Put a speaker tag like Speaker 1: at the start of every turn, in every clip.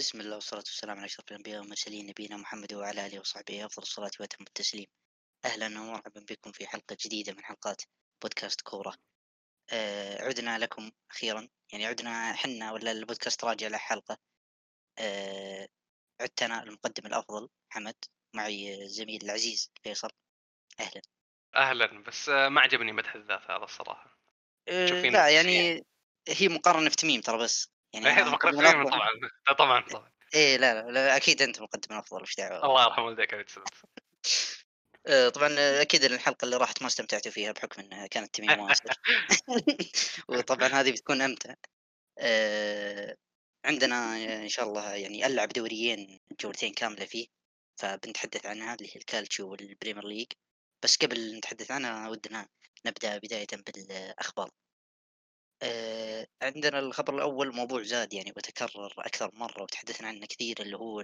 Speaker 1: بسم الله والصلاة والسلام على أشرف الأنبياء والمرسلين نبينا محمد وعلى آله وصحبه أفضل الصلاة وأتم التسليم. أهلا ومرحبا بكم في حلقة جديدة من حلقات بودكاست كورة. آه عدنا لكم أخيرا يعني عدنا حنا ولا البودكاست راجع له حلقة آه عدت أنا المقدم الأفضل حمد معي الزميل العزيز فيصل. أهلا.
Speaker 2: أهلا بس آه، ما عجبني مدح الذات هذا الصراحة.
Speaker 1: آه لا يعني. هي مقارنة في تميم ترى بس. يعني المقدم
Speaker 2: فيلم
Speaker 1: الأفضل.
Speaker 2: طبعا. لا طبعا طبعا.
Speaker 1: إيه لا, لا لا أكيد أنت المقدم الأفضل وش دعوة؟
Speaker 2: الله يرحم والديك السبب
Speaker 1: آه، طبعا آه، أكيد الحلقة اللي راحت ما استمتعتوا فيها بحكم انها كانت تميم مواسر وطبعا هذه بتكون أمتع. آه، عندنا إن شاء الله يعني ألعب دوريين جولتين كاملة فيه. فبنتحدث عنها اللي هي الكالتشيو والبريمير ليج. بس قبل نتحدث عنها ودنا نبدأ بداية بالأخبار. آه، عندنا الخبر الأول موضوع زاد يعني وتكرر أكثر مرة وتحدثنا عنه كثير اللي هو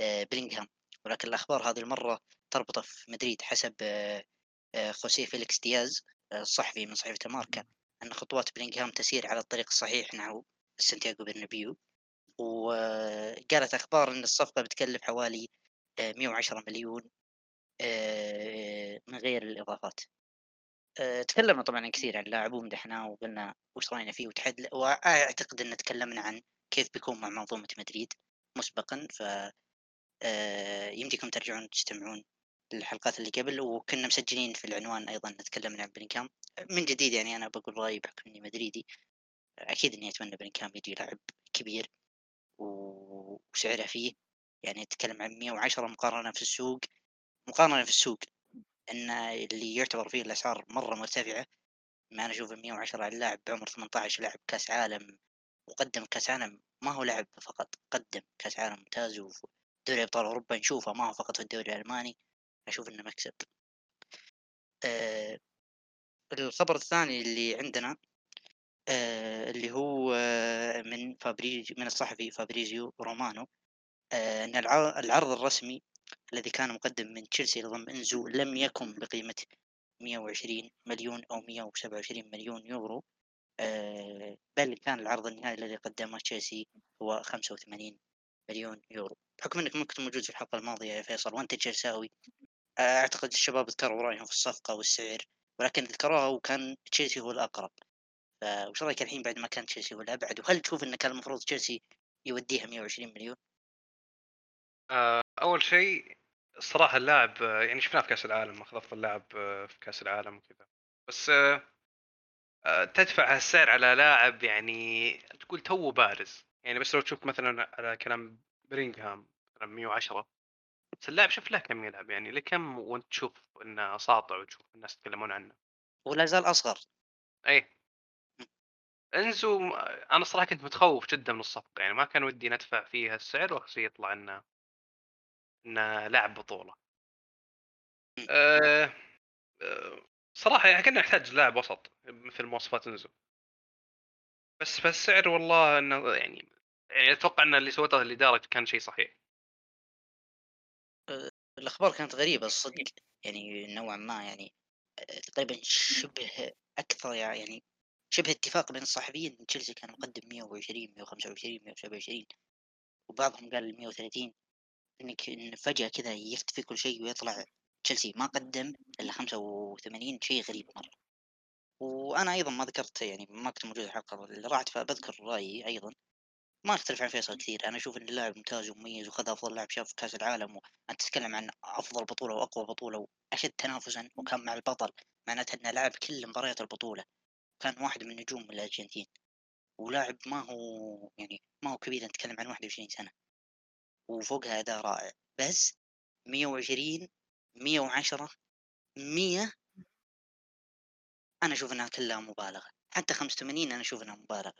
Speaker 1: آه، بلينغهام. ولكن الأخبار هذه المرة تربطه في مدريد حسب آه، آه، خوسيه فيليكس دياز آه، الصحفي من صحيفة ماركا أن خطوات بلينغهام تسير على الطريق الصحيح نحو سانتياغو برنابيو. وقالت أخبار أن الصفقة بتكلف حوالي آه، 110 مليون آه، من غير الإضافات. آه، تكلمنا طبعا كثير عن اللاعب ومدحناه وقلنا وش رأينا فيه وتحد وأعتقد إن تكلمنا عن كيف بيكون مع منظومة مدريد مسبقا. ف آه، يمديكم ترجعون تستمعون الحلقات اللي قبل وكنا مسجلين في العنوان أيضا نتكلم عن بلينكام من جديد يعني أنا بقول رأيي بحكم إني مدريدي. أكيد إني أتمنى بلينكام يجي لاعب كبير وسعره فيه. يعني نتكلم عن 110 مقارنة في السوق. مقارنة في السوق. إن اللي يعتبر فيه الأسعار مرة مرتفعة ما أنا أشوف 110 على اللاعب بعمر 18 لاعب كأس عالم وقدم كأس عالم ما هو لعب فقط قدم كأس عالم ممتاز ودوري أبطال أوروبا نشوفه ما هو فقط في الدوري الألماني أشوف إنه مكسب. آه الخبر الثاني اللي عندنا آه اللي هو آه من فابريزيو من الصحفي فابريزيو رومانو آه إن الع- العرض الرسمي الذي كان مقدم من تشيلسي لضم انزو لم يكن بقيمة 120 مليون أو 127 مليون يورو. آه بل كان العرض النهائي الذي قدمه تشيلسي هو 85 مليون يورو. بحكم أنك ما كنت موجود في الحلقة الماضية يا فيصل وأنت تشيلساوي أعتقد الشباب ذكروا رأيهم في الصفقة والسعر ولكن ذكروها وكان تشيلسي هو الأقرب. فوش رأيك الحين بعد ما كان تشيلسي هو الأبعد؟ وهل تشوف انه كان المفروض تشيلسي يوديها 120 مليون؟
Speaker 2: أول شيء الصراحه اللاعب يعني شفناه في كأس العالم اخذ افضل لاعب آه، في كأس العالم وكذا. بس آه، آه، تدفع هالسعر على لاعب يعني تقول تو بارز. يعني بس لو تشوف مثلا على كلام بلينغهام مثلا 110 بس اللاعب شوف له كم يلعب. يعني لكم وأنت تشوف إنه ساطع وتشوف الناس يتكلمون عنه.
Speaker 1: ولا زال أصغر.
Speaker 2: اي إنزو أنا صراحة كنت متخوف جدا من الصفقة. يعني ما كان ودي ندفع فيها السعر واخر شيء يطلع إنه إنه لاعب بطولة.
Speaker 1: مم.
Speaker 2: أه أه صراحة يعني كنا نحتاج لاعب وسط مثل مواصفات إنزو. بس فالسعر والله إنه يعني يعني أتوقع إن اللي سوته الاداره كان شيء صحيح.
Speaker 1: الأخبار كانت غريبة الصدق يعني نوعا ما يعني آه، تقريبا شبه أكثر يعني شبه اتفاق بين الصحفيين تشيلسي كان مقدم 120 125 127 وبعضهم قال 130 إنك ان فجأة كذا يختفي كل شيء ويطلع تشيلسي ما قدم إلا 85 شيء غريب مرة. وأنا أيضا ما ذكرت يعني ما كنت موجود الحلقة اللي راحت فبذكر رأيي أيضا. ما أختلف عن فيصل كثير. أنا أشوف إن اللاعب ممتاز ومميز وخذ أفضل لاعب شاف كأس العالم وانت تتكلم عن أفضل بطولة وأقوى بطولة وأشد تنافسا وكان مع البطل. معناته انه لعب كل مباريات البطولة كان واحد من نجوم الأرجنتين. ولاعب ما هو يعني ما هو كبير نتكلم عن 21 سنة. وفوقها اداء رائع. بس 120 110 100 أنا أشوف إنها كلها مبالغة. حتى 85 أنا أشوف إنها مبالغة.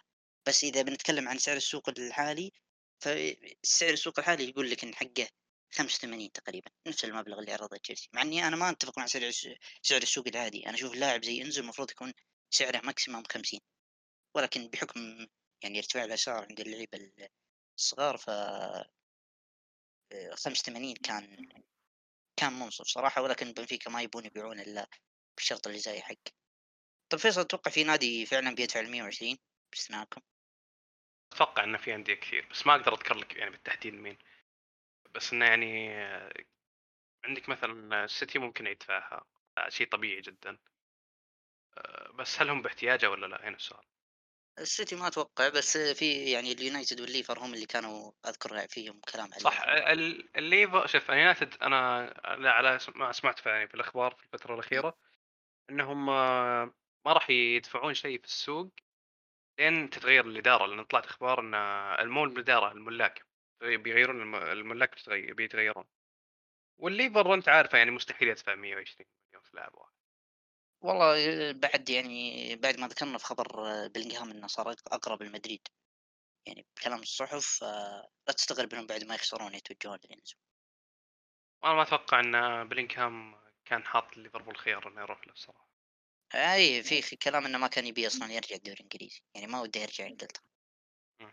Speaker 1: بس إذا بنتكلم عن سعر السوق الحالي فسعر السوق الحالي يقول لك إن حقه 85 تقريبا نفس المبلغ اللي عرضه تشيلسي. مع إني أنا ما أتفق مع سعر سعر السوق العادي. أنا أشوف لاعب زي إنزو المفروض يكون سعره ماكسيموم 50 ولكن بحكم يعني ارتفاع الأسعار عند اللعيبة الصغار ف 85 كان كان منصف صراحة ولكن بنفيكا ما يبون يبيعون إلا بالشرط اللي زي حق طيب فيصل أتوقع في نادي فعلا بيدفع ال 120 باستثناءكم
Speaker 2: أتوقع إنه في أندية كثير بس ما أقدر أذكر لك يعني بالتحديد مين. بس إنه يعني عندك مثلا السيتي ممكن يدفعها شيء طبيعي جدا. بس هل هم باحتياجه ولا لا؟ هنا السؤال.
Speaker 1: السيتي ما أتوقع بس في يعني اليونايتد والليفر هم اللي كانوا أذكر فيهم كلام عليه
Speaker 2: صح ال- الليفر شوف اليونايتد أنا على ما سمعت في يعني في الأخبار في الفترة الأخيرة إنهم ما راح يدفعون شيء في السوق لين تتغير الإدارة لأن طلعت أخبار إن مو الإدارة الملاك بيغيرون الم- الملاك بيتغيرون. والليفر أنت عارفه يعني مستحيل يدفع 120 مليون في لاعب واحد.
Speaker 1: والله بعد يعني بعد ما ذكرنا في خبر بلينغهام إنه صار أقرب لمدريد يعني بكلام الصحف لا تستغرب انهم بعد ما يخسرون يتوجهون لينزو
Speaker 2: أنا ما أتوقع إن بلينغهام كان حاط ليفربول خيار إنه يروح له الصراحه
Speaker 1: أي في كلام إنه ما كان يبي أصلا يرجع الدوري الإنجليزي يعني ما وده يرجع إنجلترا.
Speaker 2: مم.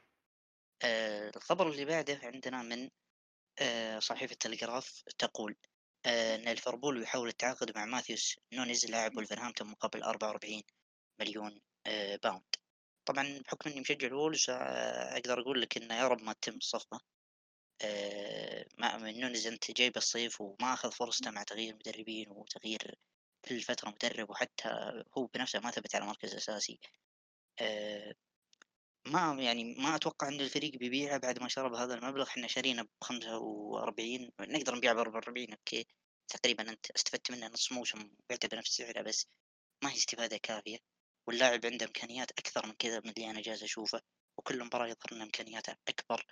Speaker 1: آه الخبر اللي بعده عندنا من آه صحيفة التلغراف تقول إن ليفربول يحاول التعاقد مع ماثيوس نونيز لاعب ولفرهامبتون مقابل 44 مليون آه pound طبعا بحكم إني مشجع الولز آه أقدر أقول لك إنه يا رب ما تتم الصفقة. آه مع من نونيز أنت جايب الصيف وما أخذ فرصته مع تغيير مدربين وتغيير كل فترة مدرب وحتى هو بنفسه ما ثبت على مركز أساسي. آه ما يعني ما أتوقع أن الفريق بيبيعه بعد ما شرى بهذا المبلغ. إحنا شارينه بخمسة وأربعين نقدر نبيعه بأربعة وأربعين okay. تقريبا أنت استفدت منه نص موسم بعته بنفس سعره بس ما هي استفادة كافية. واللاعب عنده إمكانيات أكثر من كذا من اللي أنا جالس أشوفه وكل مباراة يظهر لنا إمكانياته أكبر.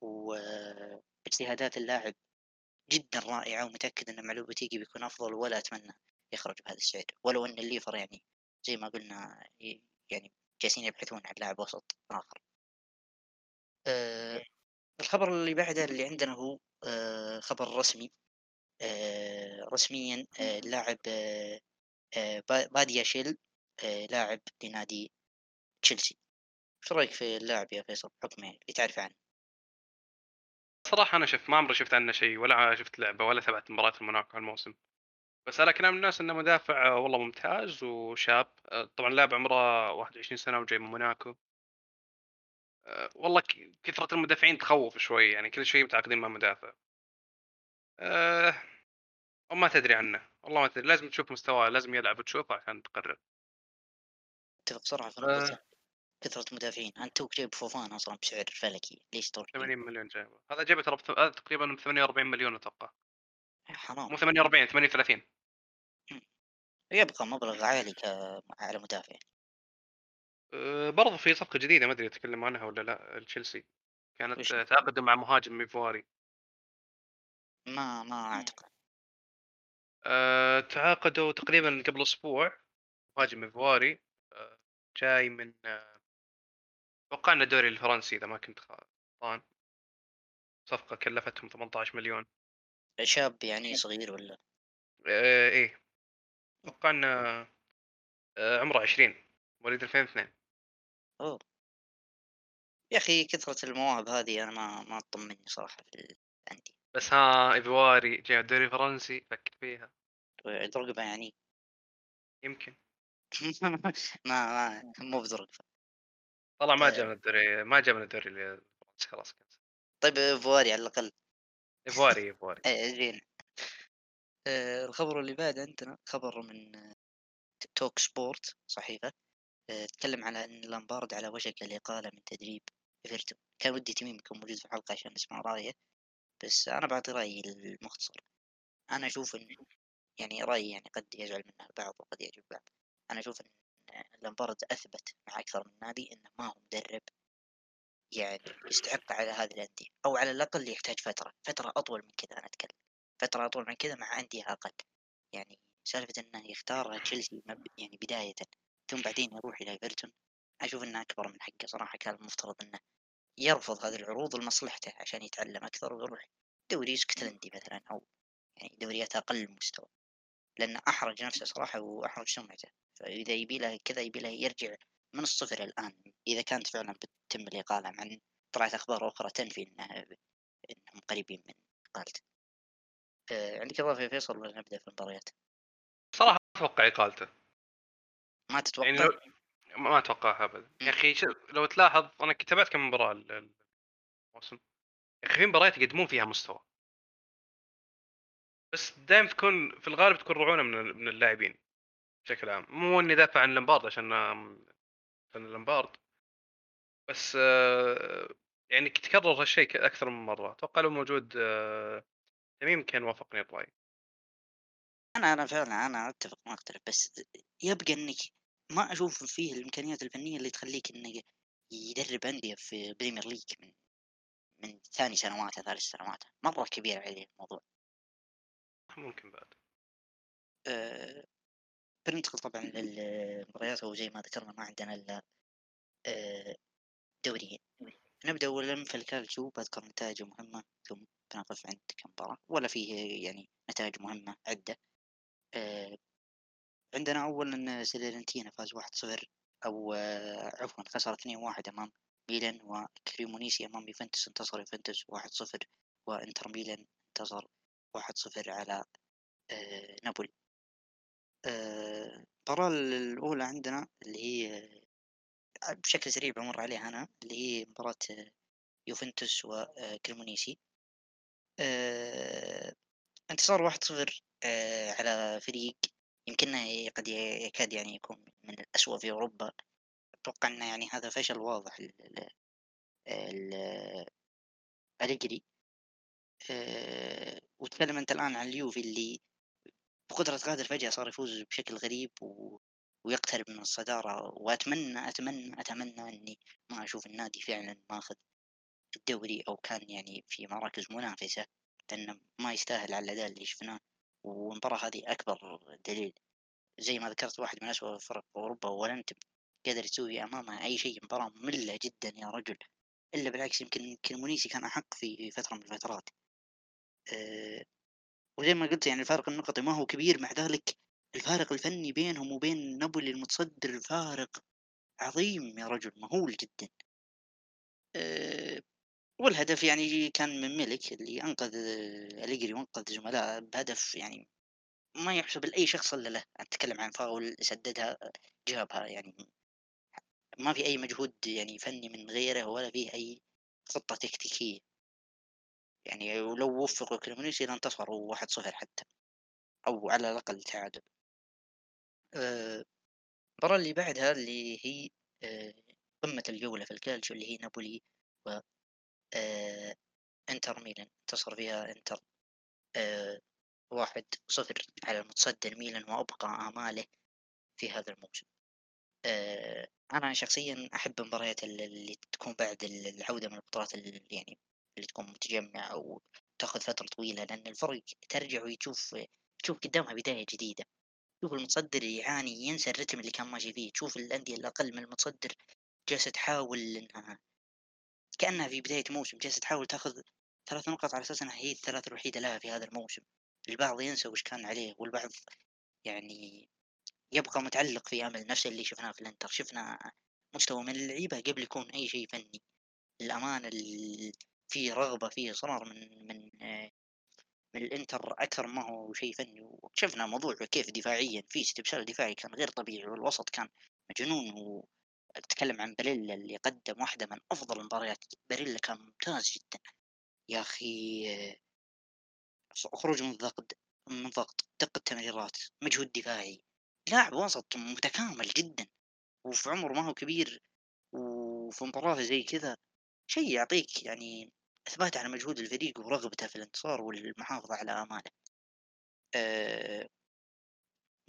Speaker 1: واجتهادات اللاعب جدا رائعة ومتأكد أن مع لوبوتيجي بيكون أفضل ولا أتمنى يخرج بهذا السعر. ولو أن الليفر يعني زي ما قلنا يعني جالسين يبحثون عن لاعب وسط آخر. أه الخبر اللي بعده اللي عندنا هو أه خبر رسمي. أه رسميا أه لاعب أه أه باديا شيل لاعب لنادي تشيلسي. إيش رأيك في اللاعب يا فيصل بحكم اللي تعرف عنه؟
Speaker 2: صراحة أنا شفت ما عمري شفت عنه شيء ولا شفت لعبة ولا تابعت مباريات الموناكو هالموسم. بس على كلام الناس إنه مدافع آه، والله ممتاز وشاب. آه، طبعا لاعب عمره 21 سنة وجاي من موناكو. آه، والله كثرة المدافعين تخوف شوي يعني كل شوي متعاقدين مع مدافع. أه وما تدري عنه. والله ما تدري لازم تشوف مستواه لازم يلعب وتشوفه عشان تقرر.
Speaker 1: أتفق صراحة في
Speaker 2: أه.
Speaker 1: نقطة كثرة مدافعين أنت توك جايب فوفان أصلا بسعر فلكي ليش تروح
Speaker 2: 80 مليون جايبه. هذا جايبه ترى هذا تقريبا 48 مليون أتوقع.
Speaker 1: حرام.
Speaker 2: مو 48 38
Speaker 1: يبقى مبلغ عالي ك... على مدافع.
Speaker 2: أه برضو في صفقة جديدة ما أدري تكلم عنها ولا لأ تشيلسي كانت
Speaker 1: وش؟
Speaker 2: تعاقدوا مع مهاجم ميفواري.
Speaker 1: ما ما أعتقد.
Speaker 2: أه تعاقدوا تقريبا قبل أسبوع مهاجم ميفواري أه جاي من أه أتوقع إنه الدوري الفرنسي إذا ما كنت غلطان. صفقة كلفتهم 18 مليون.
Speaker 1: شاب يعني صغير ولا؟
Speaker 2: أه إيه. أتوقع إنه أه عمره 20 مواليد 2002
Speaker 1: أوه. يا أخي كثرة المواهب هذه أنا ما ما تطمني صراحة في. عندي
Speaker 2: بس ها ايفواري جاي الدوري الفرنسي فكر فيها.
Speaker 1: رقبة يعني.
Speaker 2: يمكن.
Speaker 1: ما ما مو بذرقبة
Speaker 2: طلع ما
Speaker 1: آه.
Speaker 2: جاء من الدوري ما جاء من الدوري الفرنسي خلاص كنت
Speaker 1: طيب فواري على الأقل.
Speaker 2: إيفواري إيفواري.
Speaker 1: إيه زين. آه الخبر اللي بعد عندنا خبر من توك سبورت صحيفة آه، تكلم على إن لامبارد على وشك الاقالة من تدريب ايفرتون كان ودي تميم يكون موجود في الحلقة عشان نسمع رأيه بس أنا بعطي رأيي المختصر أنا أشوف إن يعني رأيي يعني قد يزعل منه البعض وقد يعجب البعض. أنا أشوف إن لامبارد أثبت مع أكثر من نادي إنه ما هو مدرب يعني يستحق على هذه الأندية أو على الأقل يحتاج فترة فترة أطول من كذا أنا أتكلم. فترة أطول من كذا مع أندية أقل يعني سالفة أنه يختار تشيلسي يعني بداية ثم بعدين يروح إلى إيفرتون أشوف أنه أكبر من حقه صراحة. كان المفترض أنه يرفض هذه العروض لمصلحته عشان يتعلم أكثر ويروح دوري إسكتلندي مثلا أو يعني دوريات أقل مستوى. لأنه أحرج نفسه صراحة وأحرج سمعته. فإذا يبي له كذا يبي له يرجع من الصفر الآن. إذا كانت فعلا بتتم الإقالة مع طلعت أخبار أخرى تنفي إنه إنهم قريبين من إقالته عندك إضافة يا فيصل ولا نبدأ في المباريات؟
Speaker 2: صراحة أتوقع إقالته.
Speaker 1: ما تتوقع؟
Speaker 2: يعني لو ما أتوقعها ابدا. يا أخي لو تلاحظ أنا كتبت كم مباراة ال- ال- الموسم. يا أخي في مباريات يقدمون فيها مستوى. بس دائما تكون في الغالب تكون رعونة من من اللاعبين بشكل عام. مو إني دافع عن لامبارد عشان عشان لامبارد. بس آه، يعني تكرر هالشيء أكثر من مرة. أتوقع لو موجود آه، تميم كان وافقني الراي
Speaker 1: أنا أنا فعلًا أنا أتفق ما أختلف، بس يبقى إنِّك ما أشوف فيه الإمكانيات الفنية اللي تخلّيك إنه يدرب أندية في Premier League من من ثاني سنواته، ثالث سنواته، مرّة كبير عليه الموضوع.
Speaker 2: ممكن بعد
Speaker 1: آآ بندخل طبعًا للمباريات وزي ما ذكرنا ما عندنا إلا آآ دوريين. نبدأ أولًا في الكالتشيو باذكر نتايجه مهمة، ثم بنقف عند كم مباراة، ولا فيه يعني نتايج مهمة عدة. آآ عندنا أولًا فيورنتينا فاز 1-0 أو آه، عفوًا خسر 2-1 أمام ميلان، وكريمونيسي أمام يوفنتوس انتصر يوفنتوس 1-0 وإنتر ميلان انتصر 1-0 على آآ نابولي. آآ المباراة الأولى عندنا اللي هي آه، بشكل سريع بامُر عليها أنا، اللي هي مباراة آه، يوفنتوس وكريمونيسي. آآ انتصار 1-0 آآ على فريق يمكنه قد يكاد يعني يكون من الأسوأ في أوروبا، أتوقع إنه يعني هذا فشل واضح ال أليجري آآ وتكلم أنت الآن عن اليوفي اللي بقدرة قادر فجأة صار يفوز بشكل غريب و ويقترب من الصدارة، وأتمنى، أتمنى، أتمنى إني ما أشوف النادي فعلًا ماخذ الدوري أو كان يعني في مراكز منافسة، لأنه ما يستاهل على الأداء اللي شفناه، والمباراة هذه أكبر دليل، زي ما ذكرت واحد من أسوأ فرق أوروبا ولن ت قدر تسوي أمامها أي شيء، مباراة مملة جدًا يا رجل، إلا بالعكس يمكن كرمونيسي كان أحق في فترة من الفترات. آآ وزي ما قُلت يعني الفارق النقطي ما هو كبير، مع ذلك. الفارق الفني بينهم وبين نابولي المتصدر فارق عظيم يا رجل، مهول جدًا. آآ والهدف يعني كان من ميلك اللي أنقذ أليجري وأنقذ زملائه بهدف يعني ما يُحسب لأي شخص إلا له، أتكلم عن فاول سددها جابها يعني ما في أي مجهود يعني فني من غيره ولا فيه أي خطة تكتيكية. يعني ولو وفّقوا كريمونيسي لانتصروا 1-0 حتى، أو على الأقل تعادل. المباراة اللي بعدها اللي هي آآ قمة الجولة في الكالتشيو اللي هي نابولي و آآ إنتر ميلان، انتصر فيها إنتر آآ 1-0 على المتصدر ميلان وأبقى آماله في هذا الموسم. أنا شخصيًا أحب المباريات ال اللي تكون بعد ال العودة من البطولات ال يعني اللي تكون متجمعة أو تأخذ فترة طويلة، لأن الفرق ترجع وتشوف تشوف قدامها بداية جديدة. تشوف المتصدر يعاني ينسى الرتم اللي كان ماشي فيه، تشوف الأندية الأقل من المتصدر جالسة تحاول إنها كأنها في بداية موسم جالسة تحاول تاخذ 3 نقط على أساس إنها هي الثلاث الوحيدة لها في هذا الموسم، البعض ينسى وش كان عليه والبعض يعني يبقى متعلق في أمل نفس اللي شفناه في الإنتر، شفنا مستوى من اللعيبة قبل يكون أي شيء فني، للأمانة ال في رغبة في إصرار من من من الإنتر أكثر ما هو شيء فني، وشفنا موضوع كيف دفاعيًا في استبشار دفاعي كان غير طبيعي والوسط كان مجنون و أتكلم عن باريلا اللي قدم واحدة من أفضل المباريات، باريلا كان ممتاز جدًا، يا أخي خ خروج من الضغط من الضغط، دقة تمريرات، مجهود دفاعي، لاعب وسط متكامل جدًا، وفي عمر ما هو كبير، وفي مباراة زي كذا شيء يعطيك يعني إثبات على مجهود الفريق ورغبته في الانتصار والمحافظة على آماله. آآ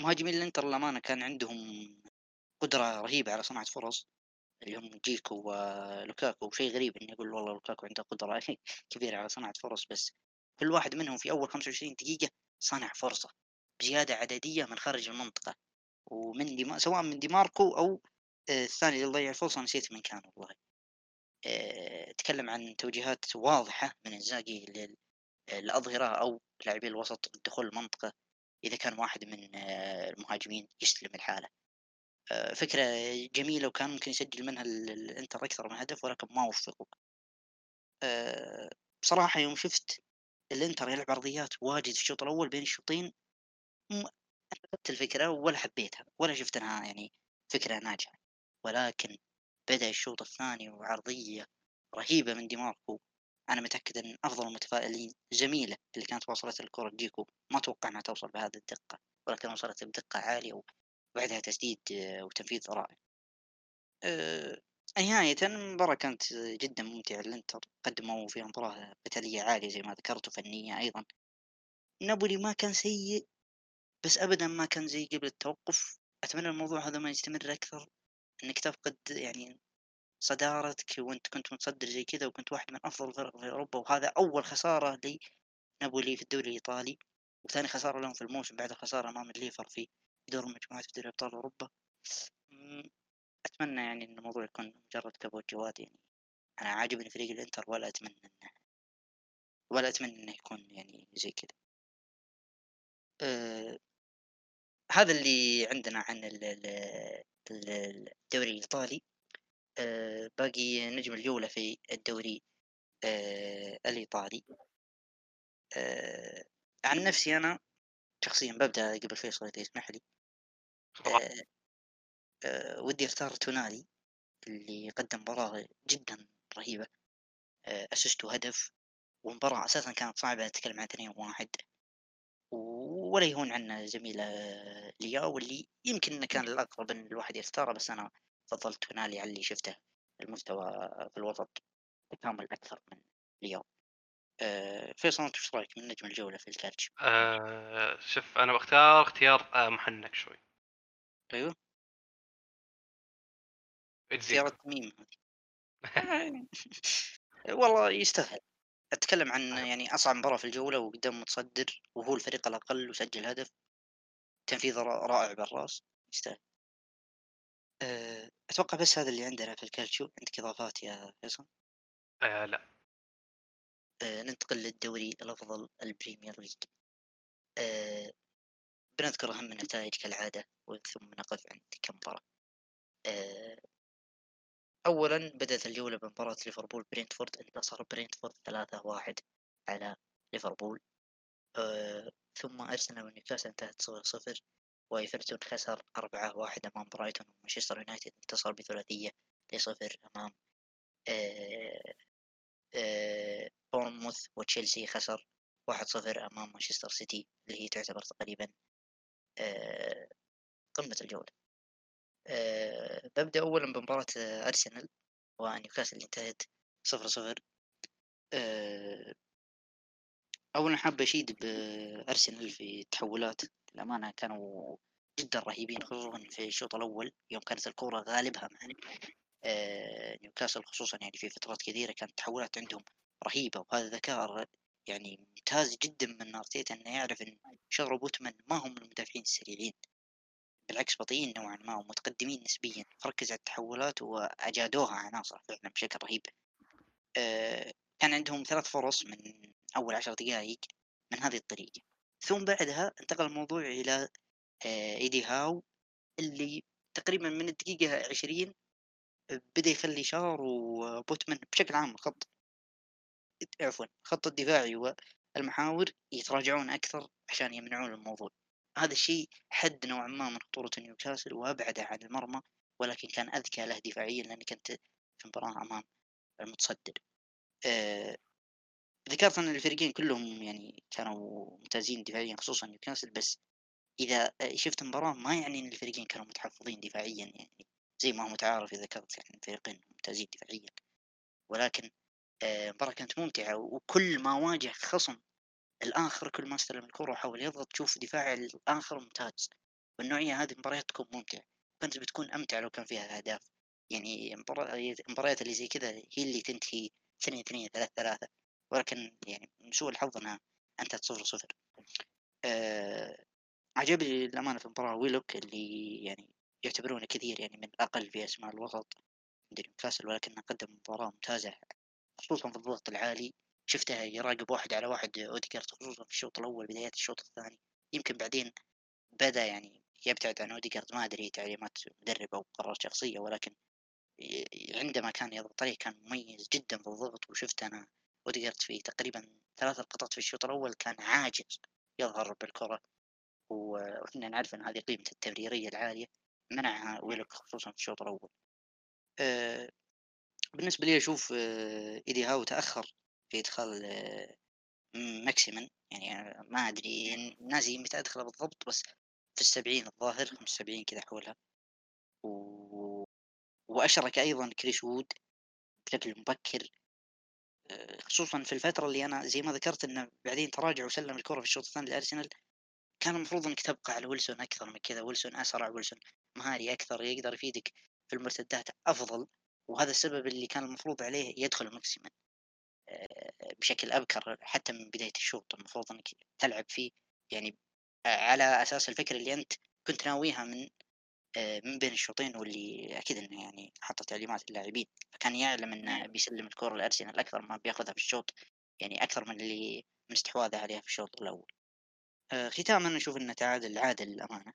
Speaker 1: مهاجمين الإنتر للأمانة كان عندهم قدرة رهيبة على صناعة فرص، اللي هم جيكو ولوكاكو، شيء غريب إني أقول والله لوكاكو عنده قدرة كبيرة على صناعة فرص، بس كل واحد منهم في أول 25 دقيقة صنع فرصة بزيادة عددية من خارج المنطقة، ومن سواء من دي ماركو أو آآ الثاني اللي ضيّع الفرصة نسيت من كان والله. آآ أتكلم عن توجيهات واضحة من إنزاغي لل الأظهرة أو لاعبي الوسط دخول المنطقة إذا كان واحد من آه، المهاجمين يستلم الحالة. آه، فكرة جميلة وكان ممكن يسجل منها ال- الإنتر أكثر من هدف ولكن ما وفقوا آه، بصراحة يوم شفت الإنتر يلعب عرضيات واجد في الشوط الأول بين الشوطين م- أخذت الفكرة ولا حبيتها ولا شفت أنها يعني فكرة ناجحة. ولكن بدأ الشوط الثاني وعرضية رهيبة من دي ماركو أنا متأكد أن أفضل المتفائلين جميلة اللي كانت وصلت الكرة. جيكو ما توقع أنها توصل بهذه الدقة ولكن وصلت بدقة عالية وبعدها تسديد آه، وتنفيذ رائع. أه نهاية المباراة كانت جدا ممتعة. الإنتر قدموا فيها مباراة قتالية عالية زي ما ذكرت وفنية أيضا. نابولي ما كان سيء بس أبدا ما كان زي قبل التوقف. أتمنى الموضوع هذا ما يستمر أكثر. إنك تفقد يعني صدارتك وأنت كنت متصدر زي كذا وكنت واحد من أفضل الفرق في أوروبا وهذا أول خسارة لنابولي في الدوري الإيطالي. وثاني خسارة لهم في الموسم بعد الخسارة أمام الليفر في دور المجموعات في دوري أبطال أوروبا. أتمنى يعني إن الموضوع يكون مجرد كبوت جواد يعني. أنا عاجبني فريق الإنتر ولا أتمنى إنه ولا أتمنى إنه يكون يعني زي كذا. أه هذا اللي عندنا عن الدوري الإيطالي. أه باقي نجم الجولة في الدوري أه الإيطالي. أه عن نفسي أنا شخصيا ببدأ قبل فيصل إذا يسمح لي. ودي أختار تونالي اللي قدم مباراة جدا رهيبة. اسست وهدف ومباراة أساسا كانت صعبة نتكلم عن اثنين واحد. ولا يهون عنا زميلة لياو واللي يمكن إنه كان الأقرب إن الواحد يختاره بس أنا فضلت تونالي على اللي شفته المستوى في الوسط تكامل أكثر من لياو أه فيصل أنت إيش رأيك من نجم الجولة في الكالتشيو؟
Speaker 2: أه شوف أنا بختار اختيار آه، محنك شوي.
Speaker 1: أيوه. اختيار التميم والله يستاهل. أتكلم عن يعني أصعب مباراة في الجولة وقدام متصدر وهو الفريق الأقل وسجل هدف. تنفيذ رائع بالرأس يستاهل. أه، أتوقع بس هذا اللي عندنا في الكالتشيو عندك إضافات يا فيصل؟
Speaker 2: آه لا.
Speaker 1: أه ننتقل للدوري الأفضل البريمير ليج أه بنذكر أهم النتائج كالعادة ثم نقف عند كم مباراة. أه أولا بدأت الجولة بمباراة ليفربول برينتفورد انتصر برينتفورد ثلاثة واحد على ليفربول. أه ثم أرسنال ونيوكاسل انتهت صفر صفر وإيفرتون خسر أربعة واحد أمام برايتون ومانشستر يونايتد انتصر بثلاثية لصفر أمام أه أه بورنموث وتشيلسي خسر واحد صفر أمام مانشستر سيتي اللي هي تعتبر تقريبا أه قمة الجولة. أه ببدأ أولا بمباراة أرسنال ونيوكاسل اللي انتهت صفر صفر. أه أولا حاب أشيد بأرسنال في التحولات. للأمانة كانوا جدا رهيبين خصوصا في الشوط الأول يوم كانت الكرة غالبها أه نيوكاسل خصوصا يعني في فترات كثيرة كانت التحولات عندهم رهيبة وهذا ذكاء يعني ممتاز جدا من أرتيتا إنه يعرف إن شغل بوتمان ما هم المدافعين السريعين. بالعكس بطيئين نوعا ما ومتقدمين نسبيا. فركز على التحولات وأجادوها عناصر فعلا بشكل رهيب. أه كان عندهم ثلاث فرص من أول عشر دقائق من هذه الطريقة. ثم بعدها انتقل الموضوع إلى أه إيدي هاو اللي تقريبا من الدقيقة عشرين بدأ يخلي شار وبوتمان بشكل عام الخط عفوا الخط الدفاعي والمحاور يتراجعون أكثر عشان يمنعون الموضوع. هذا الشيء حد نوعا ما من خطورة نيوكاسل وأبعده عن المرمى ولكن كان أذكى له دفاعيا لأنك أنت في مباراة أمام المتصدر. آه ذكرت أن الفريقين كلهم يعني كانوا ممتازين دفاعيا خصوصا نيوكاسل بس إذا شفت مباراة ما يعني أن الفريقين كانوا متحفظين دفاعيا يعني زي ما هو متعارف إذا ذكرت يعني الفريقين ممتازين دفاعيا. ولكن المباراة آه كانت ممتعة وكل ما واجه خصم الآخر كل ما أستلم الكرة وحاول يضغط تشوف دفاع الآخر ممتاز. والنوعية هذه المباريات تكون ممتعة. كانت بتكون أمتع لو كان فيها أهداف. يعني المباريات اللي زي كذا هي اللي تنتهي اثنين اثنين ثلاث ثلاثة. ولكن يعني من سوء الحظ أنها أنتهت صفر صفر. أه عجبني للأمانة في المباراة ويلوك اللي يعني يعتبرونه كثير يعني من الأقل في أسماء الوسط. عند نيوكاسل ولكنه قدم مباراة ممتازة خصوصا في الضغط العالي. شفته يراقب واحد على واحد اوديجارد خصوصا في الشوط الأول بدايات الشوط الثاني. يمكن بعدين بدأ يعني يبتعد عن اوديجارد ما أدري تعليمات مدرب أو قرارات شخصية ولكن عندما كان يضغط عليه كان مميز جدا في الضغط. وشفت أنا اوديجارد في تقريبا ثلاث لقطات في الشوط الأول كان عاجز يظهر بالكرة. وكنا نعرف إن هذه قيمه التمريرية العالية منعها ويلوك خصوصا في الشوط الأول. آآ بالنسبة لي أشوف آآ إيدي هاو تأخّر. في إدخال آه، ماكسيمن يعني ما أدري ناسي متى أدخله بالضبط بس في ال70 الظاهر 75 كذا حولها. و وأشرك أيضًا كريس وود بشكل مبكر آآ خصوصًا في الفترة اللي أنا زي ما ذكرت إنه بعدين تراجع وسلّم الكرة في الشوط الثاني لأرسنال، كان المفروض إنك تبقى على ويلسون أكثر من كذا، ويلسون أسرع، ويلسون مهاري أكثر، يقدر يفيدك في المرتدات أفضل، وهذا السبب اللي كان المفروض عليه يدخل ماكسيمن بشكل أبكر حتى من بداية الشوط، المفروض إنك تلعب فيه. يعني على أساس الفكرة اللي أنت كنت ناويها من آآ من بين الشوطين واللي أكيد إنه يعني حط تعليمات للاعبين، فكان يعلم إنه بيسلّم الكورة لأرسنال أكثر ما بياخذها في الشوط، يعني أكثر من اللي من استحواذه عليها في الشوط الأول. آآ ختامًا أشوف إنه تعادل عادل للأمانة،